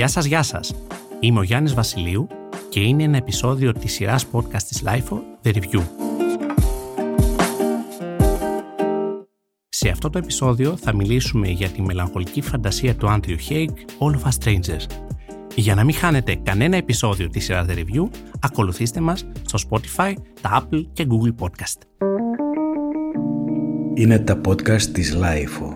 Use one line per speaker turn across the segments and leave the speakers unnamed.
Γεια σας, γεια σας. Είμαι ο Γιάννης Βασιλείου και είναι ένα επεισόδιο της σειράς podcast της LIFO, The Review. Σε αυτό το επεισόδιο θα μιλήσουμε για τη μελαγχολική φαντασία του Andrew Haig, All of Us Strangers. Για να μην χάνετε κανένα επεισόδιο της σειράς The Review, ακολουθήστε μας στο Spotify, τα Apple και Google Podcast.
Είναι τα podcast της LIFO.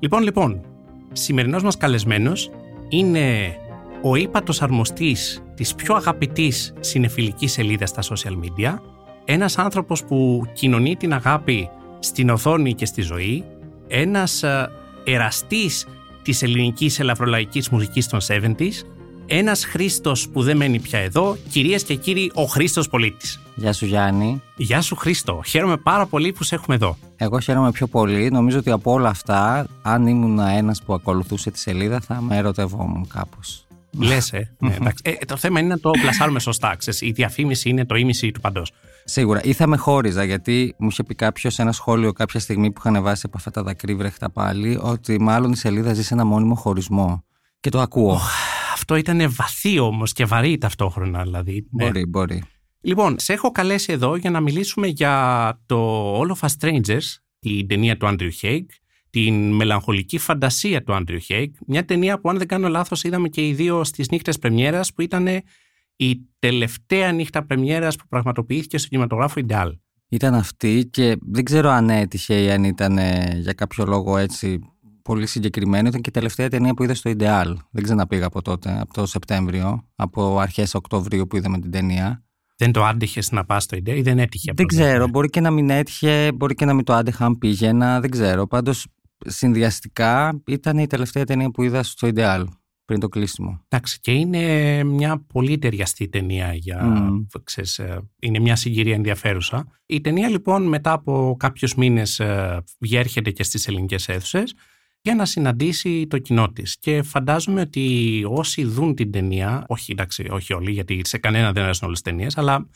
Λοιπόν, λοιπόν, σημερινός μας καλεσμένος είναι ο ύπατος αρμοστής της πιο αγαπητής συνεφιλικής σελίδας στα social media, ένας άνθρωπος που κοινωνεί την αγάπη στην οθόνη και στη ζωή, ένας ε, εραστής της ελληνικής ελαφρολαϊκής μουσικής των 70s, ένας Χρήστος που δεν μένει πια εδώ, κυρίες και κύριοι, ο Χρήστος Πολίτης.
Γεια σου Γιάννη.
Γεια σου Χρήστο, χαίρομαι πάρα πολύ που σε έχουμε εδώ.
Εγώ χαίρομαι πιο πολύ. Νομίζω ότι από όλα αυτά, αν ήμουν ένας που ακολουθούσε τη σελίδα, θα με ερωτευόμουν κάπως.
Λες, ε. ναι, εντάξει. ε. Το θέμα είναι να το πλασάρουμε σωστά. Ξέρεις. Η διαφήμιση είναι το ίμιση του παντός.
Σίγουρα. Ή θα με χώριζα, γιατί μου είχε πει κάποιος ένα σχόλιο κάποια στιγμή που είχαν βάσει από αυτά τα δακρύβρεχτα πάλι, ότι μάλλον η σελίδα ζει σε ένα μόνιμο χωρισμό. Και το ακούω.
Αυτό ήταν βαθύ όμως και βαρύ ταυτόχρονα, δηλαδή. Ναι.
Μπορεί, μπορεί.
Λοιπόν, σε έχω καλέσει εδώ για να μιλήσουμε για το All of Us Strangers, την ταινία του Andrew Haig, την μελαγχολική φαντασία του Andrew Haig, μια ταινία που αν δεν κάνω λάθος είδαμε και οι δύο στις νύχτες πρεμιέρας που ήταν η τελευταία νύχτα πρεμιέρας που πραγματοποιήθηκε στο κινηματογράφος Ιντεάλ.
Ήταν αυτή και δεν ξέρω αν έτυχε ή αν ήταν ε, για κάποιο λόγο έτσι πολύ συγκεκριμένο. Ήταν και η τελευταία ταινία που είδα στο Ιντεάλ. Δεν ξαναπήγα από τότε, από το Σεπτέμβριο, από αρχές Οκτωβρίου που είδαμε την ταινία.
Δεν το άντυχες να πας στο Ιντεάλ ή δεν έτυχε.
Δεν
απλώς,
ξέρω,
ναι.
μπορεί και να μην έτυχε, μπορεί και να μην το άντεχα αν πήγαινα, δεν ξέρω. Πάντως συνδυαστικά ήταν η τελευταία ταινία που είδα στο Ιντεάλ πριν το κλείσιμο.
Εντάξει, και είναι μια πολύ ταιριαστή ταινία για.
Μμμ.
Ξέρεις, ε, είναι μια συγκυρία ενδιαφέρουσα. Η ταινία λοιπόν μετά από κάποιους μήνες ε, έρχεται και στις ελληνικές αίθουσες για να συναντήσει το κοινό της. Και φαντάζομαι ότι όσοι δουν την ταινία, όχι εντάξει, όχι όλοι, γιατί σε κανένα δεν αρέσουν όλες τις ταινίες, αλλά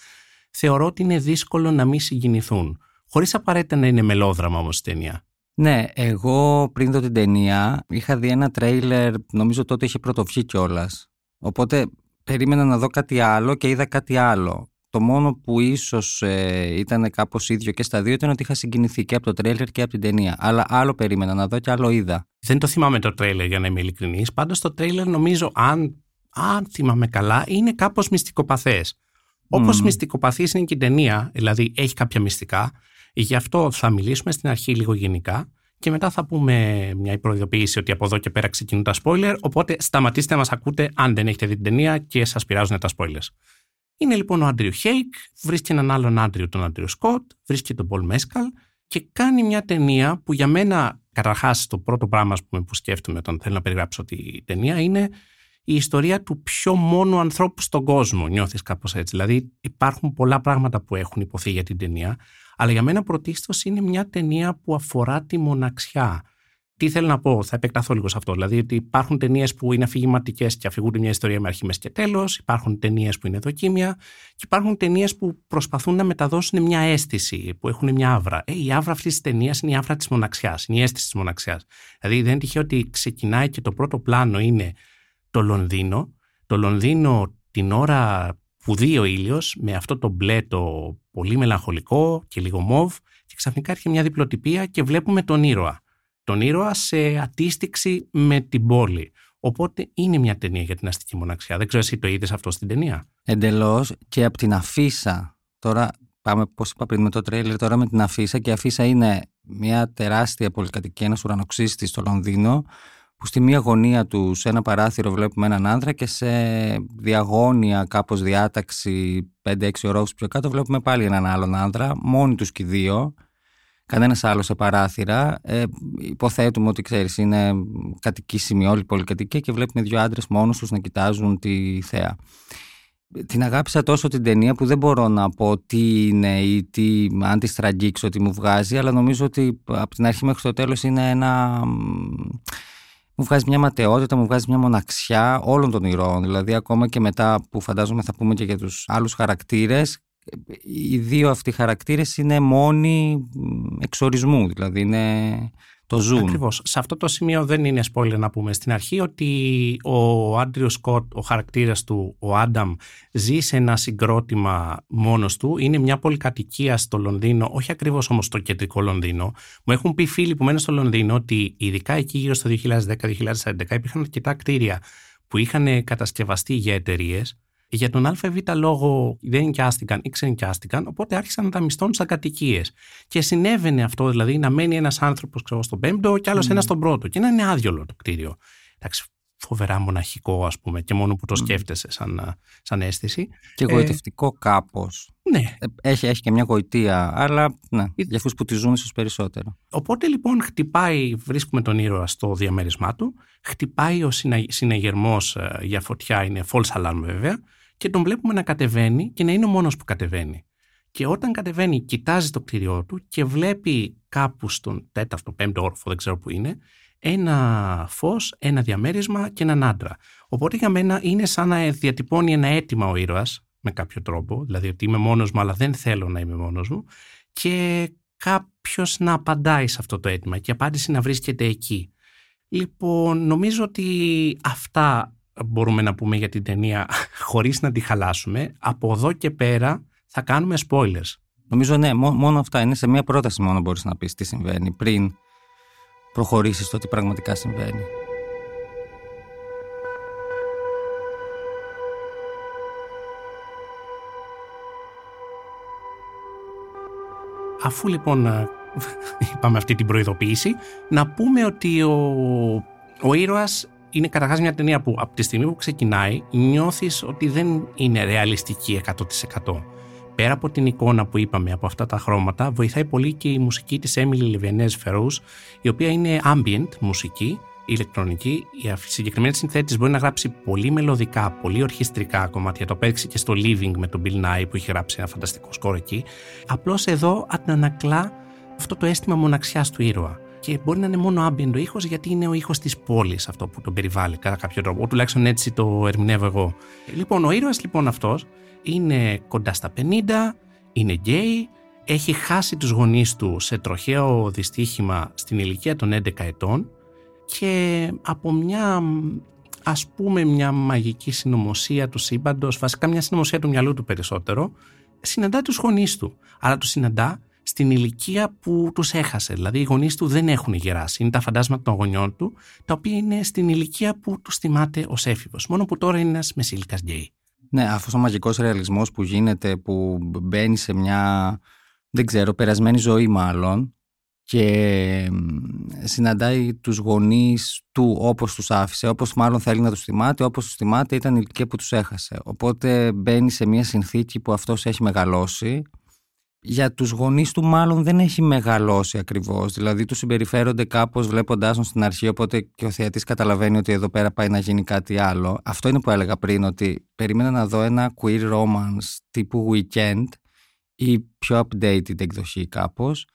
θεωρώ ότι είναι δύσκολο να μην συγκινηθούν. Χωρίς απαραίτητα να είναι μελόδραμα όμως η ταινία.
Ναι, εγώ πριν δω την ταινία είχα δει ένα τρέιλερ, νομίζω τότε είχε πρωτοβγεί κιόλας. Οπότε περίμενα να δω κάτι άλλο και είδα κάτι άλλο. Το μόνο που ίσως ε, ήταν κάπως ίδιο και στα δύο ήταν ότι είχα συγκινηθεί και από το τρέιλερ και από την ταινία. Αλλά άλλο περίμενα να δω και άλλο είδα.
Δεν το θυμάμαι το τρέιλερ για να είμαι ειλικρινής. Πάντως το τρέιλερ νομίζω, αν, αν θυμάμαι καλά, είναι κάπως μυστικοπαθές. Όπως
Μμμ.
μυστικοπαθής είναι και η ταινία, δηλαδή έχει κάποια μυστικά. Γι' αυτό θα μιλήσουμε στην αρχή λίγο γενικά και μετά θα πούμε μια προειδοποίηση ότι από εδώ και πέρα ξεκινούν τα spoiler. Οπότε σταματήστε να μας ακούτε αν δεν έχετε δει την ταινία και σας πειράζουν τα spoilers. Είναι λοιπόν ο Άντριου Χέικ, βρίσκει έναν άλλον Άντριο, τον Άντριο Σκοτ, βρίσκει τον Πολ Μέσκαλ και κάνει μια ταινία που για μένα, καταρχάς, το πρώτο πράγμα ας πούμε, που σκέφτομαι όταν θέλω να περιγράψω τη ταινία είναι η ιστορία του πιο μόνου ανθρώπου στον κόσμο. Νιώθεις κάπως έτσι. Δηλαδή, υπάρχουν πολλά πράγματα που έχουν υποθεί για την ταινία, αλλά για μένα πρωτίστως είναι μια ταινία που αφορά τη μοναξιά. Τι θέλω να πω, θα επεκταθώ λίγο σε αυτό. Δηλαδή, ότι υπάρχουν ταινίες που είναι αφηγηματικές και αφηγούνται μια ιστορία με αρχή, μέση και τέλος. Υπάρχουν ταινίες που είναι δοκίμια. Και υπάρχουν ταινίες που προσπαθούν να μεταδώσουν μια αίσθηση, που έχουν μια άβρα. Ε, η άβρα αυτής της ταινίας είναι η άβρα της μοναξιάς, είναι η αίσθηση της μοναξιάς. Δηλαδή, δεν είναι τυχαίο ότι ξεκινάει και το πρώτο πλάνο είναι το Λονδίνο. Το Λονδίνο την ώρα που δει ο ήλιος με αυτό το μπλε το πολύ μελαγχολικό και λίγο μοβ και ξαφνικά έρχεται μια διπλοτυπία και βλέπουμε τον ήρωα. Τον ήρωα σε αντίστοιξη με την πόλη. Οπότε είναι μια ταινία για την αστική μοναξιά. Δεν ξέρω εσύ το είδες αυτό στην ταινία;
Εντελώς και από την αφίσα. Τώρα πάμε, πώς είπα πριν, με το τρέιλερ, τώρα με την αφίσα. Και η αφίσα είναι μια τεράστια πολυκατοικία, ένας ουρανοξύστης στο Λονδίνο, που στη μία γωνία του σε ένα παράθυρο βλέπουμε έναν άνδρα και σε διαγώνια κάπως διάταξη 5-6 ορόφους πιο κάτω βλέπουμε πάλι έναν άλλον άνδρα, μόνοι τους και οι δύο, κανένας άλλος σε παράθυρα. Ε, υποθέτουμε ότι ξέρεις είναι κατοικήσιμη όλη η πολυκατοικία και βλέπουμε δύο άντρες μόνους τους να κοιτάζουν τη θέα. Την αγάπησα τόσο την ταινία που δεν μπορώ να πω τι είναι ή τι, αν τη στραγγίξω, τι μου βγάζει, αλλά νομίζω ότι από την αρχή μέχρι το τέλος είναι ένα μου βγάζει μια ματαιότητα, μου βγάζει μια μοναξιά όλων των ηρώων. Δηλαδή, ακόμα και μετά που φαντάζομαι θα πούμε και για τους άλλους χαρακτήρες, οι δύο αυτοί χαρακτήρες είναι μόνοι εξορισμού, δηλαδή είναι το ζουν.
Ακριβώς. Σε αυτό το σημείο δεν είναι spoiler να πούμε στην αρχή ότι ο Άντριο Σκοτ, ο χαρακτήρας του, ο Άνταμ, ζει σε ένα συγκρότημα μόνος του. Είναι μια πολυκατοικία στο Λονδίνο, όχι ακριβώς όμως στο κεντρικό Λονδίνο. Μου έχουν πει φίλοι που μένουν στο Λονδίνο ότι ειδικά εκεί γύρω στο 2010-2011 υπήρχαν αρκετά κτίρια που είχαν κατασκευαστεί για εταιρείες για τον ΑΒ λόγο δεν νοικιάστηκαν ή ξενοικιάστηκαν, οπότε άρχισαν να τα μισθώνουν σαν κατοικίες. Και συνέβαινε αυτό, δηλαδή να μένει ένας άνθρωπος στον πέμπτο και άλλος mm. ένας στον πρώτο, και να είναι άδειο το κτίριο. Εντάξει, φοβερά μοναχικό, ας πούμε, και μόνο που το σκέφτεσαι σαν, σαν αίσθηση.
Και γοητευτικό ε, κάπως.
Ναι.
Ε, έχει, έχει και μια γοητεία, αλλά ναι, για αυτούς που τη ζουν, ίσως περισσότερο.
Οπότε λοιπόν χτυπάει, βρίσκουμε τον ήρωα στο διαμέρισμά του, χτυπάει ο συναγερμός ε, για φωτιά, είναι false alarm βέβαια, και τον βλέπουμε να κατεβαίνει και να είναι ο μόνος που κατεβαίνει. Και όταν κατεβαίνει, κοιτάζει το κτίριό του και βλέπει κάπου στον τέταρτο, πέμπτο όροφο, δεν ξέρω που είναι, ένα φως, ένα διαμέρισμα και έναν άντρα. Οπότε για μένα είναι σαν να διατυπώνει ένα αίτημα ο ήρωας με κάποιο τρόπο, δηλαδή ότι είμαι μόνος μου αλλά δεν θέλω να είμαι μόνος μου και κάποιος να απαντάει σε αυτό το αίτημα και η απάντηση να βρίσκεται εκεί. Λοιπόν, νομίζω ότι αυτά μπορούμε να πούμε για την ταινία χωρίς να τη χαλάσουμε. Από εδώ και πέρα θα κάνουμε spoilers.
Νομίζω ναι, μόνο αυτά είναι σε μία πρόταση μόνο μπορείς να πεις τι συμβαίνει πριν προχωρήσεις στο τι πραγματικά συμβαίνει.
Αφού λοιπόν ε, είπαμε αυτή την προειδοποίηση, να πούμε ότι ο, ο ήρωας είναι καταρχάς μια ταινία που από τη στιγμή που ξεκινάει νιώθεις ότι δεν είναι ρεαλιστική 100%. Πέρα από την εικόνα που είπαμε από αυτά τα χρώματα, βοηθάει πολύ και η μουσική της Emily Levenez Ferrous, η οποία είναι ambient μουσική, ηλεκτρονική. Η συγκεκριμένη συνθέτης μπορεί να γράψει πολύ μελωδικά, πολύ ορχιστρικά κομμάτια. Το παίξει και στο Living με τον Bill Nye που έχει γράψει ένα φανταστικό σκορ εκεί. Απλώς εδώ αντανακλά αυτό το αίσθημα μοναξιάς του ήρωα και μπορεί να είναι μόνο άμπιεντο ήχος γιατί είναι ο ήχος της πόλης αυτό που τον περιβάλλει κατά κάποιο τρόπο. Τουλάχιστον έτσι το ερμηνεύω εγώ. Λοιπόν, ο ήρωας λοιπόν αυτός είναι κοντά στα 50, είναι γκέι, έχει χάσει τους γονείς του σε τροχαίο δυστύχημα στην ηλικία των 11 ετών και από μια ας πούμε μια μαγική συνωμοσία του σύμπαντος, βασικά μια συνωμοσία του μυαλού του περισσότερο, συναντά τους γονείς του. Αλλά τους συναντά στην ηλικία που τους έχασε. Δηλαδή οι γονείς του δεν έχουν γεράσει. Είναι τα φαντάσματα των γονιών του, τα οποία είναι στην ηλικία που τους θυμάται ως έφηβος. Μόνο που τώρα είναι ένας μεσήλικας γκέι.
Ναι, αυτός ο μαγικός ρεαλισμός που γίνεται, που μπαίνει σε μια, δεν ξέρω, περασμένη ζωή μάλλον και συναντάει τους γονείς του όπως τους άφησε, όπως μάλλον θέλει να τους θυμάται, όπως τους θυμάται ήταν η ηλικία που τους έχασε. Οπότε μπαίνει σε μια συνθήκη που αυτός έχει μεγαλώσει για τους γονείς του μάλλον δεν έχει μεγαλώσει ακριβώς. Δηλαδή τους συμπεριφέρονται κάπως βλέποντάς τον στην αρχή οπότε και ο θεατής καταλαβαίνει ότι εδώ πέρα πάει να γίνει κάτι άλλο. Αυτό είναι που έλεγα πριν ότι περίμενα να δω ένα queer romance τύπου weekend ή πιο updated εκδοχή κάπως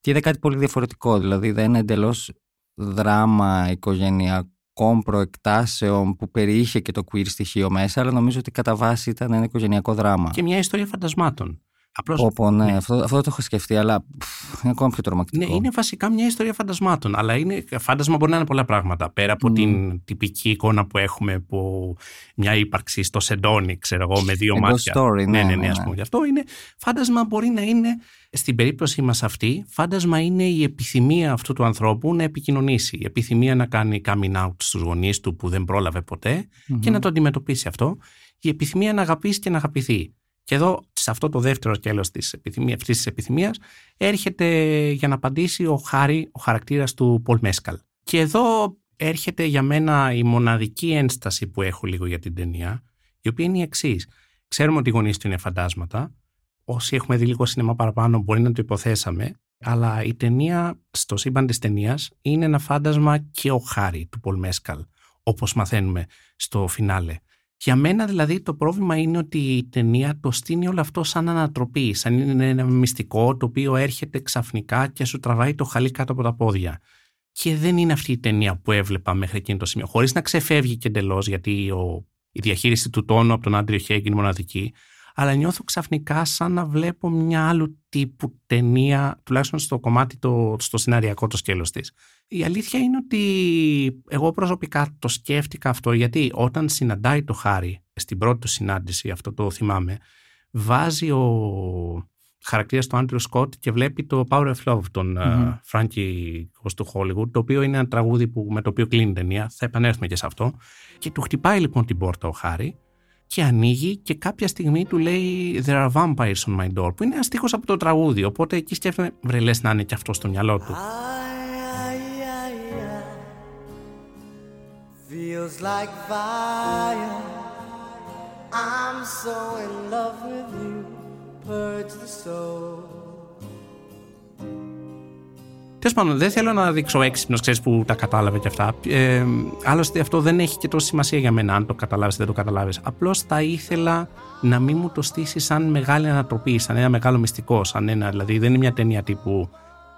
και είδα κάτι πολύ διαφορετικό. Δηλαδή δεν είναι εντελώς δράμα οικογενειακών προεκτάσεων που περιείχε και το queer στοιχείο μέσα αλλά νομίζω ότι κατά βάση ήταν ένα οικογενειακό δράμα.
Και μια ιστορία φαντασμάτων.
Απλώς, Όπω, ναι, ναι. Αυτό, αυτό το έχω σκεφτεί, αλλά είναι ακόμα πιο τρομακτικό.
Ναι, είναι βασικά μια ιστορία φαντασμάτων. Αλλά είναι, φάντασμα μπορεί να είναι πολλά πράγματα. Πέρα από mm. την τυπική εικόνα που έχουμε από μια ύπαρξη στο σεντόνι, ξέρω εγώ, με δύο μάτια.
Story, ναι,
ναι, ναι,
ναι,
ναι, ας πούμε. Γι' αυτό είναι, φάντασμα μπορεί να είναι, στην περίπτωση μας αυτή, φάντασμα είναι η επιθυμία αυτού του ανθρώπου να επικοινωνήσει. Η επιθυμία να κάνει coming out στους γονείς του που δεν πρόλαβε ποτέ mm-hmm. και να το αντιμετωπίσει αυτό. Η επιθυμία να αγαπήσει και να αγαπηθεί. Και εδώ, σε αυτό το δεύτερο σκέλος της επιθυμίας, αυτής της επιθυμίας, έρχεται για να απαντήσει ο Χάρη, ο χαρακτήρας του Πολ Μέσκαλ. Και εδώ έρχεται για μένα η μοναδική ένσταση που έχω λίγο για την ταινία, η οποία είναι η εξής. Ξέρουμε ότι οι γονείς του είναι φαντάσματα. Όσοι έχουμε δει λίγο σινεμά παραπάνω μπορεί να το υποθέσαμε. Αλλά η ταινία, στο σύμπαν της ταινίας είναι ένα φάντασμα και ο Χάρη του Πολ Μέσκαλ, όπως μαθαίνουμε στο φινάλε. Για μένα δηλαδή το πρόβλημα είναι ότι η ταινία το στείνει όλο αυτό σαν ανατροπή, σαν είναι ένα μυστικό το οποίο έρχεται ξαφνικά και σου τραβάει το χαλί κάτω από τα πόδια. Και δεν είναι αυτή η ταινία που έβλεπα μέχρι εκείνο το σημείο. Χωρίς να ξεφεύγει και εντελώς, γιατί ο, η διαχείριση του τόνου από τον Άντριο Χέγκ είναι μοναδική, αλλά νιώθω ξαφνικά σαν να βλέπω μια άλλου τύπου ταινία, τουλάχιστον στο κομμάτι το, στο σεναριακό το σκέλος της. Η αλήθεια είναι ότι εγώ προσωπικά το σκέφτηκα αυτό γιατί όταν συναντάει το Χάρη στην πρώτη του συνάντηση, αυτό το θυμάμαι, βάζει ο χαρακτήρας του Άντριου Σκότ και βλέπει το Power of Love των Φράγκη mm-hmm. του Hollywood, το οποίο είναι ένα τραγούδι που, με το οποίο κλείνει η ταινία. Θα επανέλθουμε και σε αυτό. Και του χτυπάει λοιπόν την πόρτα ο Χάρη και ανοίγει και κάποια στιγμή του λέει There are vampires on my door, που είναι ένας στίχος από το τραγούδι. Οπότε εκεί σκέφτομαι, βρε λες να είναι και αυτό στο μυαλό του. Feels like fire. I'm so in love with you. Purge the soul. Τέλος πάντων, δεν θέλω να δείξω έξυπνος, ξέρεις που τα κατάλαβε και αυτά. Ε, άλλωστε, αυτό δεν έχει και τόση σημασία για μένα, αν το καταλάβεις ή δεν το καταλάβεις. Απλώς θα ήθελα να μην μου το στήσει σαν μεγάλη ανατροπή, σαν ένα μεγάλο μυστικό, σαν ένα. Δηλαδή, δεν είναι μια ταινία τύπου.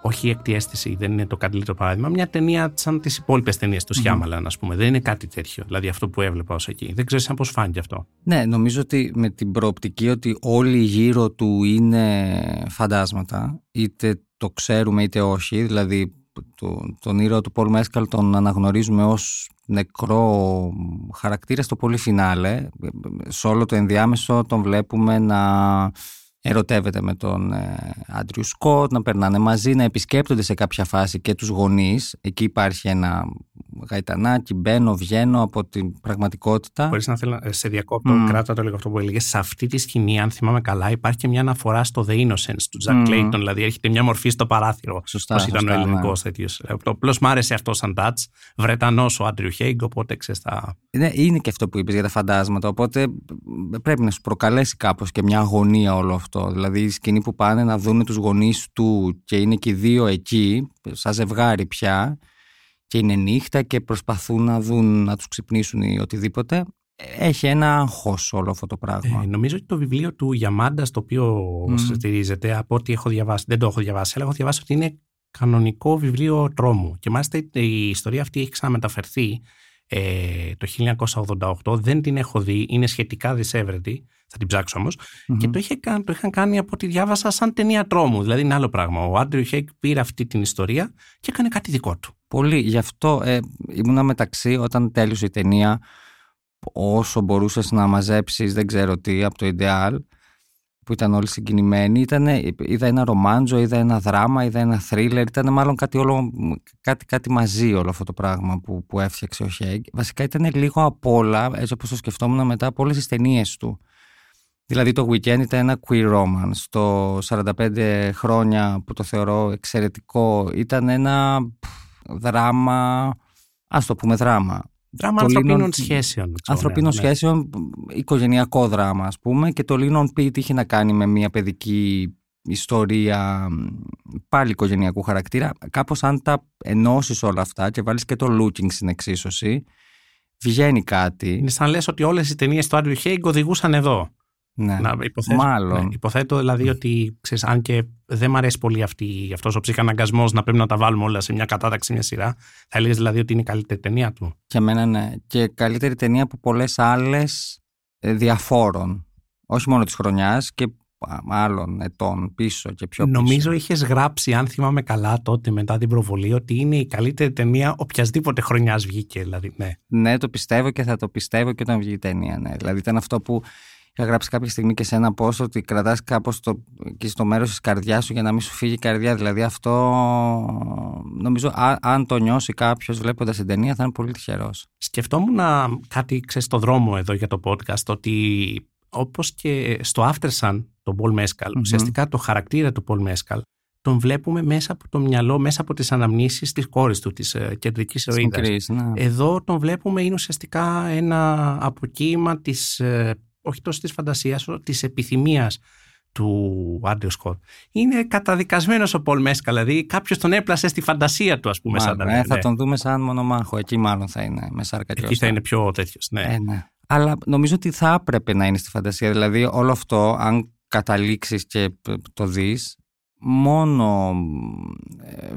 Όχι η έκτη αίσθηση, δεν είναι το καλύτερο παράδειγμα. Μια ταινία σαν τις υπόλοιπες ταινίες του Σιάμαλαν, mm. ας πούμε. Δεν είναι κάτι τέτοιο. Δηλαδή αυτό που έβλεπα ως εκεί. Δεν ξέρω αν πώς φάνηκε αυτό.
Ναι, νομίζω ότι με την προοπτική ότι όλοι γύρω του είναι φαντάσματα, είτε το ξέρουμε είτε όχι, δηλαδή το, τον ήρωα του Πολ Μέσκαλ τον αναγνωρίζουμε ως νεκρό χαρακτήρα στο πολύ φινάλε. Σε όλο το ενδιάμεσο τον βλέπουμε να ερωτεύεται με τον Άντριου Σκότ, να περνάνε μαζί, να επισκέπτονται σε κάποια φάση και τους γονείς. Εκεί υπάρχει ένα γαϊτανάκι, μπαίνω, βγαίνω από την πραγματικότητα.
Χωρί να θέλω σε διακόπτω, mm. κράτα το λίγο αυτό που έλεγες. Σε αυτή τη σκηνή, αν θυμάμαι καλά, υπάρχει και μια αναφορά στο The Innocence του Τζακ mm. Δηλαδή έρχεται μια μορφή στο παράθυρο. Σωστά. Πώ ήταν ο ελληνικός ναι. τέτοιος. Απλώς μ' άρεσε αυτό σαν touch. Βρετανός ο Άντριου Χέιγκ, οπότε ξέρεις τα.
Ναι, είναι και αυτό που είπες για τα φαντάσματα. Οπότε πρέπει να σου προκαλέσει κάπως και μια αγωνία όλο αυτό. Δηλαδή η σκηνή που πάνε να δουν τους γονείς του και είναι και οι δύο εκεί, σαν ζευγάρι πια και είναι νύχτα και προσπαθούν να δουν, να τους ξυπνήσουν ή οτιδήποτε. Έχει ένα άγχος όλο αυτό το πράγμα.
Ε, νομίζω ότι το βιβλίο του Γιαμάντα, το οποίο mm. στηρίζεται από ό,τι έχω διαβάσει, δεν το έχω διαβάσει, αλλά έχω διαβάσει ότι είναι κανονικό βιβλίο τρόμου. Και μάλιστα η ιστορία αυτή έχει ξαναμεταφερθεί ε, το 1988. Δεν την έχω δει, είναι σχετικά δυσέβρετη. Θα την ψάξω όμως. Mm-hmm. Και το, είχε, το είχαν κάνει από ό,τι διάβασα σαν ταινία τρόμου. Δηλαδή είναι άλλο πράγμα. Ο Άντριου Χέικ πήρε αυτή την ιστορία και έκανε κάτι δικό του.
Πολύ. Γι' αυτό ε, ήμουνα μεταξύ όταν τέλειωσε η ταινία όσο μπορούσες να μαζέψεις, δεν ξέρω τι, από το Ιντεάλ που ήταν όλοι συγκινημένοι. Ήτανε, είδα ένα ρομάντζο, είδα ένα δράμα, είδα ένα θρίλερ. Ήταν μάλλον κάτι, όλο, κάτι, κάτι μαζί όλο αυτό το πράγμα που, που έφτιαξε ο Χέγγ. Βασικά ήταν λίγο απ' όλα, έτσι όπως το σκεφτόμουν μετά, από όλες τις ταινίες του. Δηλαδή το Weekend ήταν ένα queer romance. Το 45 χρόνια που το θεωρώ εξαιρετικό ήταν ένα δράμα, ας το πούμε δράμα.
Δράμα ανθρωπίνων σχέσεων.
Ανθρωπίνων ναι. σχέσεων, οικογενειακό δράμα ας πούμε και το Λίνον Πίτ είχε να κάνει με μια παιδική ιστορία πάλι οικογενειακού χαρακτήρα. Κάπως αν τα ενώσεις όλα αυτά και βάλεις και το looking στην εξίσωση, βγαίνει κάτι.
Είναι σαν λες ότι όλες οι ταινίες του Άντριου Χέιγκ οδηγούσαν εδώ.
Ναι, να υποθέτω, μάλλον. Ναι,
υποθέτω δηλαδή ότι ξέρεις, αν και δεν μου αρέσει πολύ αυτή, αυτός ο ψυχαναγκασμός να πρέπει να τα βάλουμε όλα σε μια κατάταξη, μια σειρά, θα έλεγες δηλαδή ότι είναι η καλύτερη ταινία του;
Για μένα ναι. Και καλύτερη ταινία από πολλές άλλες ε, διαφόρων. Όχι μόνο της χρονιάς και άλλων ετών πίσω και πιο
πίσω. Νομίζω είχες γράψει, αν θυμάμαι καλά τότε μετά την προβολή, ότι είναι η καλύτερη ταινία οποιασδήποτε χρονιάς βγήκε. Δηλαδή, ναι.
ναι, το πιστεύω και θα το πιστεύω και όταν βγει η ταινία. Ναι. Δηλαδή ήταν αυτό που Είχα γράψει κάποια στιγμή και σε ένα post ότι κρατάς κάπως το, και στο μέρος της καρδιάς σου για να μην σου φύγει η καρδιά. Δηλαδή αυτό νομίζω αν το νιώσει κάποιος βλέποντας την ταινία θα είναι πολύ τυχερός.
Σκεφτόμουν κάτι ξέρεις στο δρόμο εδώ για το podcast ότι όπως και στο After Sun τον Paul Mescal, ουσιαστικά το χαρακτήρα του Paul Mescal τον βλέπουμε μέσα από το μυαλό, μέσα από τις αναμνήσεις της κόρης του, της uh, κεντρικής ηρωίδας.
Ναι.
Εδώ τον βλέπουμε είναι ουσιαστικά ένα αποκύημα της uh, όχι τόσο της φαντασίας, της επιθυμίας του Άντριο Σκοτ. Είναι καταδικασμένος ο Πολ Μέσκα, δηλαδή κάποιος τον έπλασε στη φαντασία του, ας πούμε.
Μάλλον, σαν ναι, θα τον δούμε σαν μονομάχο. Εκεί μάλλον θα είναι με σάρκα
Εκεί θα είναι πιο τέτοιος. Ναι.
Ε, ναι. Αλλά νομίζω ότι θα έπρεπε να είναι στη φαντασία. Δηλαδή, όλο αυτό, αν καταλήξεις και το δεις, μόνο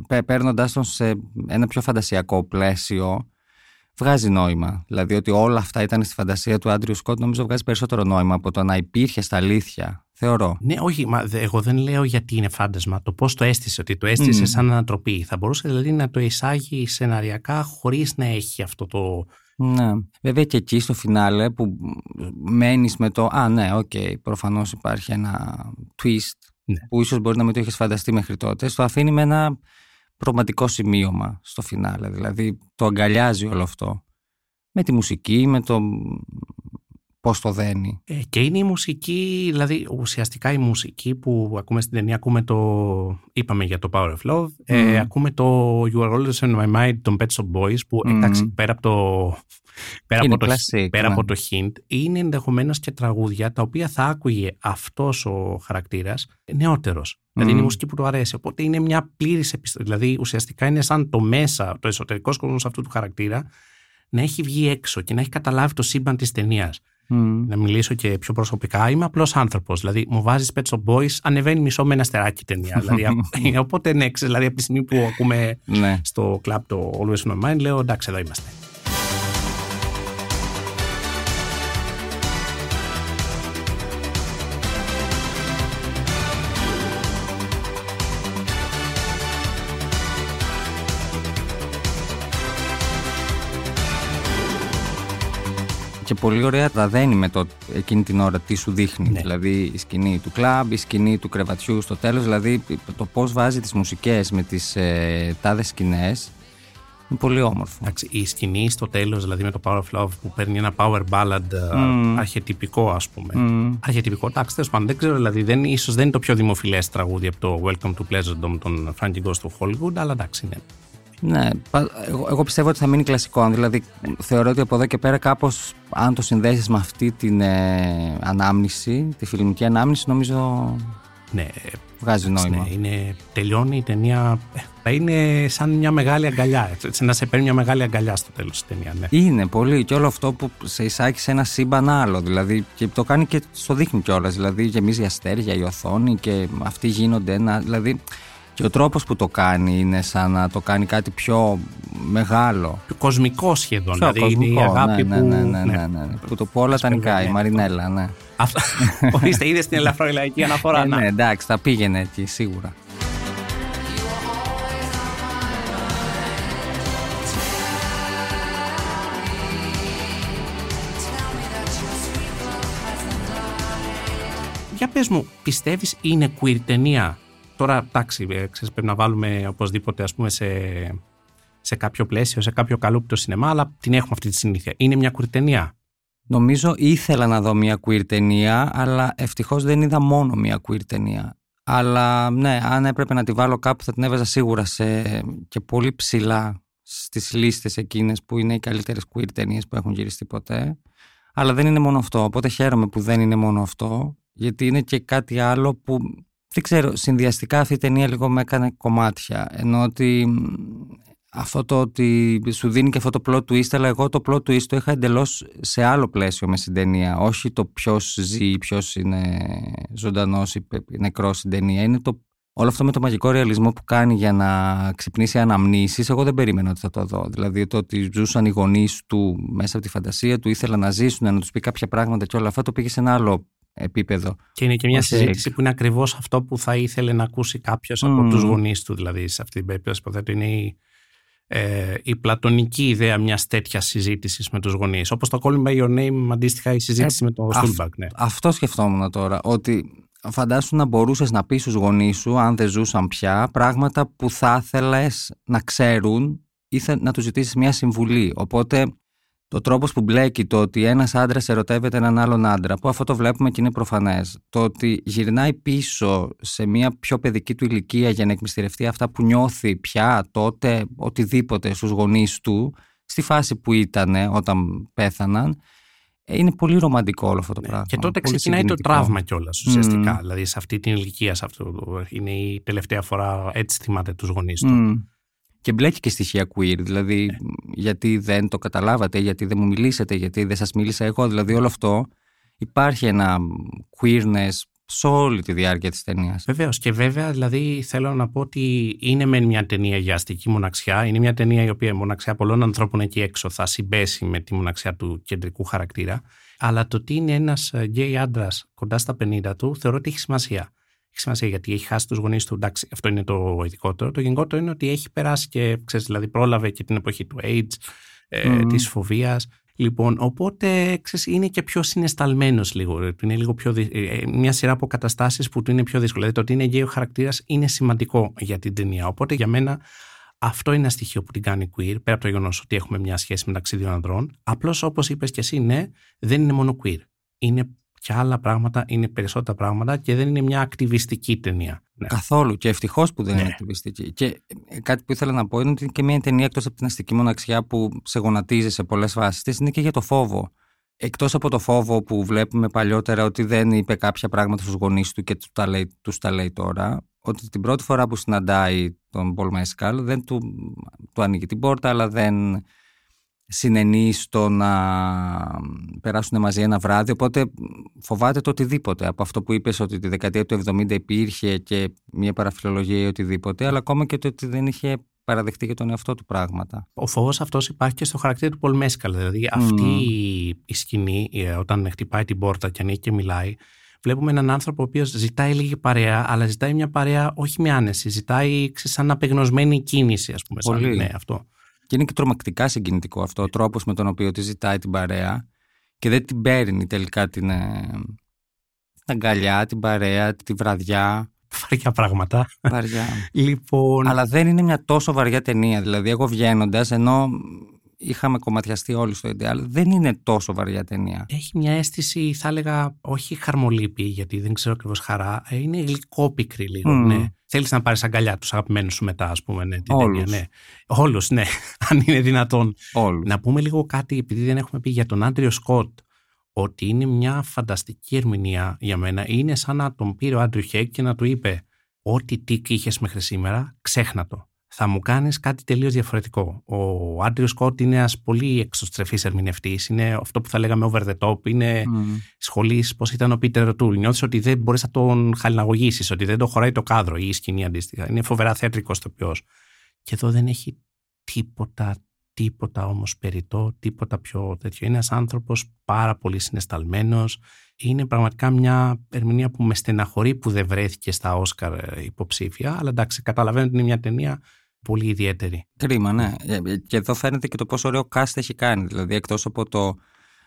ε, παίρνοντας τον σε ένα πιο φαντασιακό πλαίσιο, βγάζει νόημα. Δηλαδή ότι όλα αυτά ήταν στη φαντασία του Άντριου Σκότ, νομίζω βγάζει περισσότερο νόημα από το να υπήρχε στα αλήθεια. Θεωρώ.
Ναι, όχι, μα, εγώ δεν λέω γιατί είναι φάντασμα. Το πώς το έστησε, ότι το έστησε σαν ανατροπή. Θα μπορούσε δηλαδή να το εισάγει σεναριακά χωρίς να έχει αυτό το.
Ναι. Βέβαια και εκεί στο φινάλε που μένεις με το «Α, ναι, OK, okay, προφανώς υπάρχει ένα twist ναι. που ίσως μπορεί να μην το έχεις φανταστεί μέχρι τότε», στο αφήνει με ένα πραγματικό σημείωμα στο φινάλε. Δηλαδή το αγκαλιάζει όλο αυτό. Με τη μουσική, με το πώς το δένει.
Ε, και είναι η μουσική, δηλαδή ουσιαστικά η μουσική που ακούμε στην ταινία, ακούμε το, είπαμε για το Power of Love, ε, ακούμε το You Are Always In My Mind των Pet Shop Boys που εντάξει πέρα από το... Πέρα, από, το, πέρα από ναι. το hint, είναι ενδεχομένως και τραγούδια τα οποία θα άκουγε αυτός ο χαρακτήρας νεότερος. Δηλαδή είναι η μουσική που του αρέσει. Οπότε είναι μια πλήρης επιστολή. Δηλαδή ουσιαστικά είναι σαν το μέσα, το εσωτερικό κόσμος αυτού του χαρακτήρα να έχει βγει έξω και να έχει καταλάβει το σύμπαν της ταινίας. Να μιλήσω και πιο προσωπικά. Είμαι απλός άνθρωπος. Δηλαδή, μου βάζεις Pet Shop Boys, ανεβαίνει μισό με ένα στεράκι ταινία. δηλαδή, οπότε, ναι, δηλαδή από τη στιγμή που ακούμε ναι. στο κλαμπ το Always on My Mind, λέω εντάξει, εδώ είμαστε.
Και πολύ ωραία τα δένει με το εκείνη την ώρα τι σου δείχνει. Ναι. Δηλαδή η σκηνή του κλαμπ, η σκηνή του κρεβατιού στο τέλος, δηλαδή το πώς βάζει τις μουσικές με τις ε, τάδες σκηνές είναι πολύ όμορφο.
Εντάξει, η σκηνή στο τέλος, δηλαδή με το Power of Love που παίρνει ένα power ballad mm. αρχετυπικό ας πούμε. Mm. Αρχετυπικό, εντάξει, τέλος πάντων, δεν ξέρω, δηλαδή δεν, ίσως δεν είναι το πιο δημοφιλές τραγούδι από το Welcome to Pleasure Dome των Frankie Ghost of Hollywood, αλλά εντάξει, ναι.
Ναι, εγώ, εγώ πιστεύω ότι θα μείνει κλασικό. Δηλαδή, θεωρώ ότι από εδώ και πέρα κάπως, αν το συνδέσεις με αυτή την ε, ανάμνηση, τη φιλμική ανάμνηση, νομίζω.
Ναι,
βγάζει νόημα.
Ναι, είναι, τελειώνει η ταινία. Θα είναι σαν μια μεγάλη αγκαλιά. Έτσι, να σε παίρνει μια μεγάλη αγκαλιά στο τέλος της ταινίας. Ναι.
Είναι πολύ. Και όλο αυτό που σε εισάγει σε ένα σύμπαν άλλο. Δηλαδή, και το κάνει και στο δείχνει κιόλας. Δηλαδή, γεμίζει αστέρια η οθόνη και αυτοί γίνονται ένα. Δηλαδή, και ο τρόπος που το κάνει είναι σαν να το κάνει κάτι πιο μεγάλο.
Πιο κοσμικό σχεδόν. Πιο δηλαδή κοσμικό, είναι η αγάπη
ναι,
που...
Ναι, ναι, ναι, ναι, ναι. Που το πω όλα τα νικάει, η Μαρινέλα, ναι.
Αυτό, ορίστε, είδες την ελαφροελαϊκή αναφορά.
Ε, ναι, εντάξει, θα πήγαινε εκεί, σίγουρα.
Για πες μου, πιστεύεις είναι queer ταινία; Τώρα, εντάξει, ε, ξέρεις, πρέπει να βάλουμε οπωσδήποτε ας πούμε, σε, σε κάποιο πλαίσιο, σε κάποιο καλούπτο σινεμά, αλλά την έχουμε αυτή τη συνήθεια. Είναι μια κουρτενία.
Νομίζω ήθελα να δω μια queer ταινία, αλλά ευτυχώς δεν είδα μόνο μια queer ταινία. Αλλά ναι, αν έπρεπε να τη βάλω κάπου θα την έβαζα σίγουρα σε, και πολύ ψηλά στις λίστες εκείνες που είναι οι καλύτερες queer ταινίες που έχουν γυριστεί ποτέ. Αλλά δεν είναι μόνο αυτό, οπότε χαίρομαι που δεν είναι μόνο αυτό, γιατί είναι και κάτι άλλο που δεν ξέρω, συνδυαστικά αυτή η ταινία λίγο με έκανε κομμάτια. Ενώ ότι αυτό το ότι σου δίνει και αυτό το plot twist, αλλά εγώ το plot twist το είχα εντελώς σε άλλο πλαίσιο με στην ταινία. Όχι το ποιος ζει, ποιος είναι ζωντανός ή νεκρός στην ταινία. Είναι το, όλο αυτό με το μαγικό ρεαλισμό που κάνει για να ξυπνήσει αναμνήσεις, εγώ δεν περίμενα ότι θα το δω. Δηλαδή το ότι ζούσαν οι γονείς του μέσα από τη φαντασία του, ήθελαν να ζήσουν, να τους πει κάποια πράγματα και όλα αυτά, το πήγε σε ένα άλλο επίπεδο.
Και είναι και μια συζήτηση που είναι ακριβώς αυτό που θα ήθελε να ακούσει κάποιος mm. από τους γονείς του. Δηλαδή, σε αυτή την περίπτωση, υποθέτω, είναι η, ε, η πλατωνική ιδέα μιας τέτοιας συζήτησης με τους γονείς. Όπως το Call Me By Your Name, αντίστοιχα η συζήτηση ε, με το Στούλμπακ. Ναι.
Αυτό σκεφτόμουν τώρα. Ότι φαντάσου να μπορούσες να πεις στους γονείς σου, αν δεν ζούσαν πια, πράγματα που θα ήθελες να ξέρουν ή να τους ζητήσεις μια συμβουλή. Οπότε το τρόπος που μπλέκει το ότι ένας άντρας ερωτεύεται έναν άλλον άντρα, που αυτό το βλέπουμε και είναι προφανές. Το ότι γυρνάει πίσω σε μια πιο παιδική του ηλικία για να εκμυστηρευτεί αυτά που νιώθει πια τότε, οτιδήποτε στους γονείς του, στη φάση που ήταν όταν πέθαναν. Ε, είναι πολύ ρομαντικό όλο αυτό το ναι. πράγμα.
Και τότε ξεκινάει το τραύμα κιόλας ουσιαστικά. Mm. Δηλαδή σε αυτή την ηλικία, σε αυτό, είναι η τελευταία φορά έτσι θυμάται τους γονείς του. Mm
και μπλέκει και στοιχεία queer. Δηλαδή, ναι. γιατί δεν το καταλάβατε, γιατί δεν μου μιλήσατε, γιατί δεν σας μίλησα εγώ. Δηλαδή, όλο αυτό υπάρχει ένα queerness σε όλη τη διάρκεια της ταινίας.
Βεβαίως. Και βέβαια, δηλαδή, θέλω να πω ότι είναι μεν μια ταινία για αστική μοναξιά. Είναι μια ταινία η οποία η μοναξιά πολλών ανθρώπων εκεί έξω θα συμπέσει με τη μοναξιά του κεντρικού χαρακτήρα. Αλλά το ότι είναι ένας γκέι άντρας κοντά στα 50 του, θεωρώ ότι έχει σημασία. Έχει σημασία γιατί έχει χάσει τους γονείς του. Εντάξει, αυτό είναι το ειδικότερο. Το γενικότερο είναι ότι έχει περάσει και ξέρεις, δηλαδή πρόλαβε και την εποχή του AIDS, mm. της φοβίας. Λοιπόν, οπότε ξέρεις, είναι και πιο συναισθαλμένο λίγο. Είναι λίγο πιο, ε, ε, μια σειρά από καταστάσεις που του είναι πιο δύσκολο. Δηλαδή το ότι είναι γκέι ο χαρακτήρας είναι σημαντικό για την ταινία. Οπότε για μένα αυτό είναι ένα στοιχείο που την κάνει queer, πέρα από το γεγονός ότι έχουμε μια σχέση μεταξύ δύο ανδρών. Απλώς όπως είπες και εσύ, ναι, δεν είναι μόνο queer. Είναι και άλλα πράγματα, είναι περισσότερα πράγματα και δεν είναι μια ακτιβιστική ταινία.
Ναι. Καθόλου και ευτυχώς που δεν ναι. είναι ακτιβιστική. Και ε, κάτι που ήθελα να πω είναι ότι είναι και μια ταινία εκτός από την αστική μοναξιά που σε γονατίζει σε πολλές βάσει της, είναι και για το φόβο. Εκτός από το φόβο που βλέπουμε παλιότερα ότι δεν είπε κάποια πράγματα στους γονείς του και του τα, λέει, τους τα λέει τώρα, ότι την πρώτη φορά που συναντάει τον Πολ Μέσκαλ δεν του, του ανοίγει την πόρτα, αλλά δεν συνενείς στο να περάσουν μαζί ένα βράδυ, οπότε φοβάται το οτιδήποτε. Από αυτό που είπες ότι τη δεκαετία του 70 υπήρχε και μια παραφιλολογία ή οτιδήποτε, αλλά ακόμα και το ότι δεν είχε παραδεχτεί για τον εαυτό του πράγματα.
Ο φόβος αυτός υπάρχει και στο χαρακτήρα του Πολ Μέσκαλ. Δηλαδή, αυτή η σκηνή, ε, όταν χτυπάει την πόρτα και ανοίγει και μιλάει, βλέπουμε έναν άνθρωπο ο οποίος ζητάει λίγη παρέα, αλλά ζητάει μια παρέα όχι με άνεση. Ζητάει σαν απεγνωσμένη κίνηση, ας πούμε. Πολύ. Σαν, ναι, αυτό.
Και είναι και τρομακτικά συγκινητικό αυτό, ο τρόπος με τον οποίο τη ζητάει την παρέα και δεν την παίρνει τελικά την, ε, την αγκαλιά, την παρέα, τη βραδιά.
Βαριά πράγματα.
Βαριά.
λοιπόν...
Αλλά δεν είναι μια τόσο βαριά ταινία. Δηλαδή, εγώ βγαίνοντας, ενώ είχαμε κομματιαστεί όλοι στο Ιντεάλ. Δεν είναι τόσο βαριά ταινία.
Έχει μια αίσθηση, θα έλεγα, όχι χαρμολύπη, γιατί δεν ξέρω ακριβώς χαρά. Ε, είναι γλυκόπικρη λίγο. Mm. Ναι. Θέλεις να πάρεις αγκαλιά τους αγαπημένους σου μετά, ας πούμε. Ναι, την Όλους. Ταινία, ναι. Όλους, ναι. Αν είναι δυνατόν.
Όλους.
Να πούμε λίγο κάτι, επειδή δεν έχουμε πει για τον Άντριο Σκοτ, ότι είναι μια φανταστική ερμηνεία για μένα. Είναι σαν να τον πήρε ο Άντριο Χέκ και να του είπε: Ό,τι τίκ είχες μέχρι σήμερα, ξέχνα το θα μου κάνεις κάτι τελείως διαφορετικό. Ο Άντριο Σκότ είναι ένας πολύ εξωστρεφής ερμηνευτής, είναι αυτό που θα λέγαμε over the top, είναι mm. σχολής πώς ήταν ο Πίτερ Τούλ. Νιώθεις ότι δεν μπορείς να τον χαλιναγωγήσεις, ότι δεν το χωράει το κάδρο ή η σκηνή αντίστοιχα. Είναι φοβερά θεατρικός τοπιός. Και εδώ δεν έχει τίποτα, τίποτα όμως περιττό, τίποτα πιο τέτοιο. Είναι ένας άνθρωπος πάρα πολύ συναισθαλμένος, είναι πραγματικά μια ερμηνεία που με στεναχωρεί που δεν βρέθηκε στα Όσκαρ υποψήφια, αλλά εντάξει, καταλαβαίνω ότι είναι μια ταινία πολύ ιδιαίτερη.
Κρίμα, ναι. Ε, ε, και εδώ φαίνεται και το πόσο ωραίο cast έχει κάνει. Δηλαδή, εκτός από το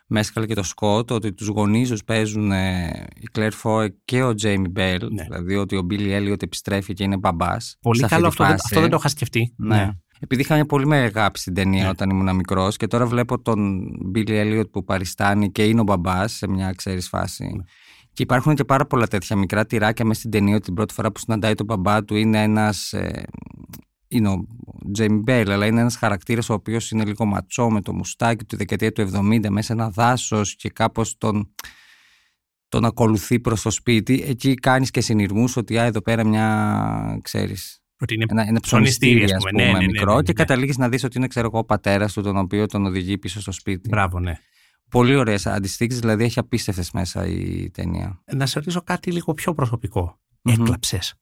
Μέσκαλ και το Σκότ, ότι τους γονείς παίζουν ε, η Κλέρ Φόε και ο Τζέιμι Μπέλ. Ναι. Δηλαδή, ότι ο Μπίλι Έλιοτ επιστρέφει και είναι μπαμπάς.
Πολύ καλό αυτό, αυτό δεν το είχα σκεφτεί.
Ναι. ναι. Επειδή είχα μια πολύ μεγάλη αγάπη στην ταινία ναι. όταν ήμουν μικρός και τώρα βλέπω τον Μπίλι Έλιοτ που παριστάνει και είναι ο μπαμπάς σε μια ξέρεις φάση. Ναι. Και υπάρχουν και πάρα πολλά τέτοια μικρά τυράκια μέσα στην ταινία ότι την πρώτη φορά που συναντάει τον μπαμπά του είναι ένας ε, είναι ο Τζέιμι Μπέιλ, αλλά είναι ένας χαρακτήρας ο οποίος είναι λίγο ματσό με το μουστάκι του δεκαετία του 70 μέσα σε ένα δάσος και κάπως τον, τον ακολουθεί προς το σπίτι. Εκεί κάνεις και συνειρμούς ότι α, εδώ πέρα μια, ξέρεις.
Ότι είναι
ένα, ένα ψωνιστήρι, ας πούμε, ναι, ναι, ναι, μικρό, ναι, και καταλήγεις να δεις ότι είναι, ξέρω εγώ, ο πατέρας του, τον οποίο τον οδηγεί πίσω στο σπίτι.
Μπράβο, ναι.
Πολύ ωραίες αντιστοίξει, δηλαδή έχει απίστευτες μέσα η ταινία.
Να σε ρωτήσω κάτι λίγο πιο προσωπικό. Mm-hmm. Έκλαψες.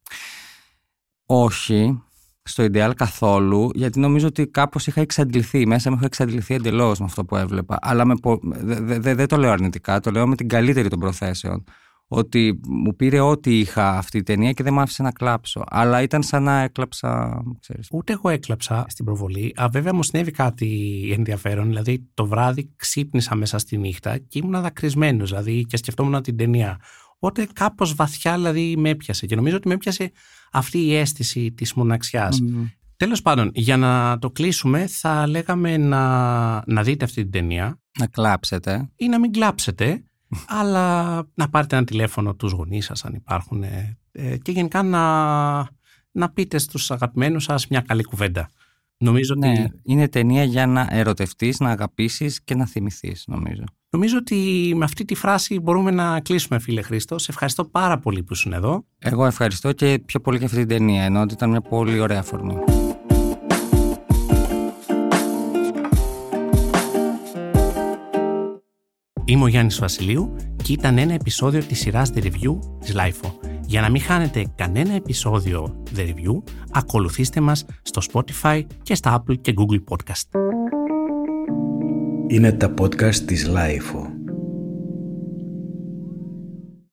Όχι στο Ιντεάλ καθόλου, γιατί νομίζω ότι κάπως είχα εξαντληθεί. Μέσα μου είχα εξαντληθεί εντελώς με αυτό που έβλεπα. Αλλά δεν δε, δε το λέω αρνητικά, το λέω με την καλύτερη των προθέσεων. Ότι μου πήρε ό,τι είχα αυτή η ταινία και δεν μου άφησε να κλάψω. Αλλά ήταν σαν να έκλαψα. Ξέρεις.
Ούτε εγώ έκλαψα στην προβολή. Α, βέβαια μου συνέβη κάτι ενδιαφέρον. Δηλαδή το βράδυ ξύπνησα μέσα στη νύχτα και ήμουν δακρυσμένος. Δηλαδή και σκεφτόμουν την ταινία. Οπότε κάπως βαθιά δηλαδή με έπιασε. Και νομίζω ότι με έπιασε αυτή η αίσθηση της μοναξιάς. Mm. Τέλος πάντων, για να το κλείσουμε, θα λέγαμε να, να δείτε αυτή την ταινία.
Να κλάψετε.
Ή να μην κλάψετε, αλλά να πάρετε ένα τηλέφωνο τους γονείς σας, αν υπάρχουν. Ε, και γενικά να, να πείτε στους αγαπημένους σας μια καλή κουβέντα. Νομίζω
ναι,
ότι...
είναι ταινία για να ερωτευτείς, να αγαπήσεις και να θυμηθείς, νομίζω.
Νομίζω ότι με αυτή τη φράση μπορούμε να κλείσουμε, φίλε Χρήστο. Σε ευχαριστώ πάρα πολύ που ήσουν εδώ.
Εγώ ευχαριστώ και πιο πολύ για αυτή την ταινία, ενώ ότι ήταν μια πολύ ωραία αφορμή.
Είμαι ο Γιάννης Βασιλείου και ήταν ένα επεισόδιο της σειράς The Review της LIFO. Για να μην χάνετε κανένα επεισόδιο The Review, ακολουθήστε μας στο Spotify και στα Apple και Google Podcast.
Είναι τα podcast της LIFO.